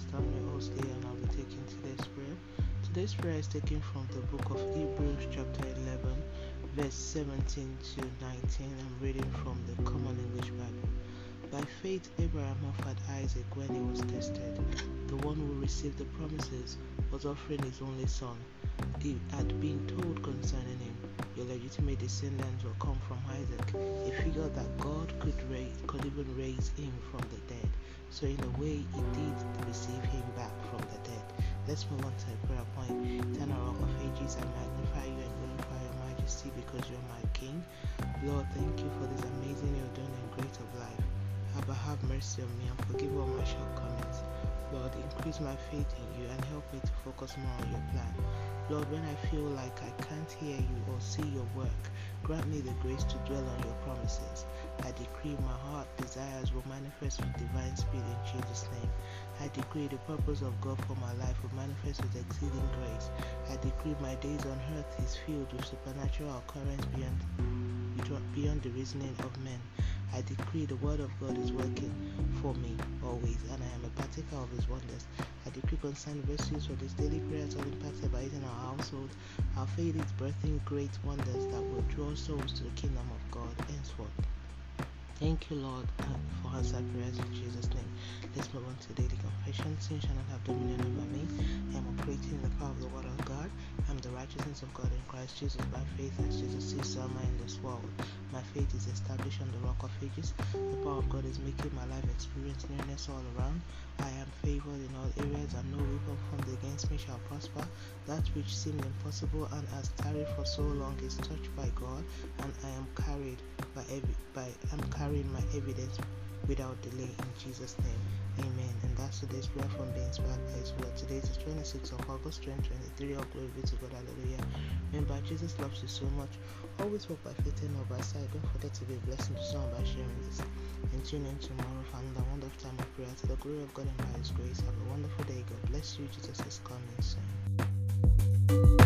Pastor, here, and I'll be taking today's prayer. Today's prayer is taken from the book of Hebrews, chapter 11, verse 17 to 19. I'm reading from the Common English Bible. By faith, Abraham offered Isaac when he was tested. The one who received the promises was offering his only son. He had been told concerning him, Your legitimate descendants will come from Isaac. He figured that God could, raise, could even raise him from the dead. So, in a way, he did receive him back from the dead. Let's move on to a prayer point. Turn rock of ages, I magnify you and glorify your majesty because you're my king. Lord, thank you for this amazing you're doing and great of life. Abba, have mercy on me and forgive all my shortcomings. Lord, increase my faith in you and help me to focus more on your plan. Lord, when I feel like I can't hear you or see your work, grant me the grace to dwell on your promises. I decree my heart desires will manifest with divine speed in Jesus' name. I decree the purpose of God for my life will manifest with exceeding grace. I decree my days on earth is filled with supernatural occurrence beyond beyond the reasoning of men. I decree the word of God is working for me always, and I am a partaker of his wonders. I decree concerning verses for this daily prayers all impacted by it in our household. Our faith is birthing great wonders that will draw souls to the kingdom of God henceforth. Thank you, Lord, and for answered prayers in Jesus' name. Let's move on to daily confession. Sin shall not have dominion over me. I am operating in the power of the word of God. I am the righteousness of God in Christ Jesus by faith as Jesus sees some in this world. My faith is established on the rock of ages. The power of God is making my life experience nearness all around. I am favored in all areas, and no weapon formed against me shall prosper. That which seemed impossible and has tarried for so long is touched by God, and I am carried by every by I'm carrying my evidence without delay in Jesus' name. Amen. And that's today's prayer from being inspired by His word. Today is the 26th of August 2023. All glory be to God. Hallelujah. Remember, Jesus loves you so much. Always walk by faith and not by sight. Don't forget to be a blessing to someone by sharing this. And tune in tomorrow for another wonderful time of prayer. To the glory of God and by His grace. Have a wonderful day. God bless you. Jesus is coming soon.